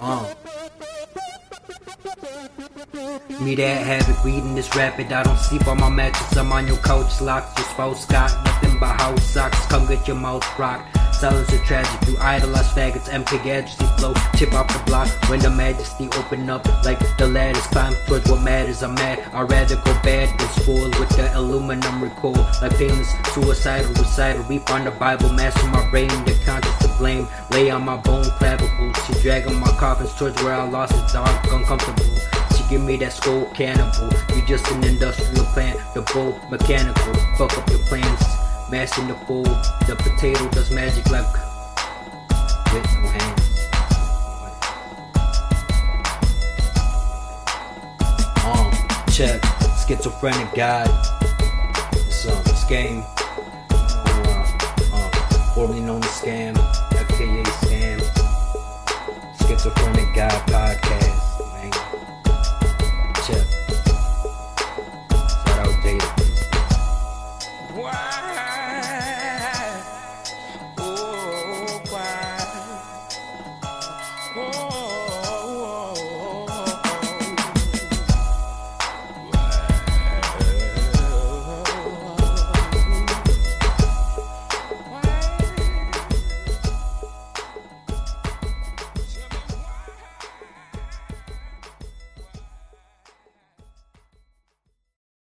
Uh. Me that habit, reading this rapid. I don't sleep on my mattress. I'm on your couch, locks your spouse got nothing but house socks. Come get your mouth rocked. Silence are tragic. You idolize faggots, empty gadgets, flow. Chip off the block when the majesty open up like the ladders. Climb towards what matters. I'm mad. I'd rather go bad than spoil with the aluminum recoil. Like famous suicidal recital. Reap on the Bible, master my brain. The conscience to blame. Lay on my bone clavicle. She drag on my coffins towards where I lost it. Dark, uncomfortable. She give me that skull cannibal. You just an industrial plant. The bull mechanical. Fuck up your plans mashing the bowl, The potato does magic like with no hands. Um, check, schizophrenic guy. It's a scam, uh, uh, formerly known as scam, FKA scam. Schizophrenic guy podcast. Check.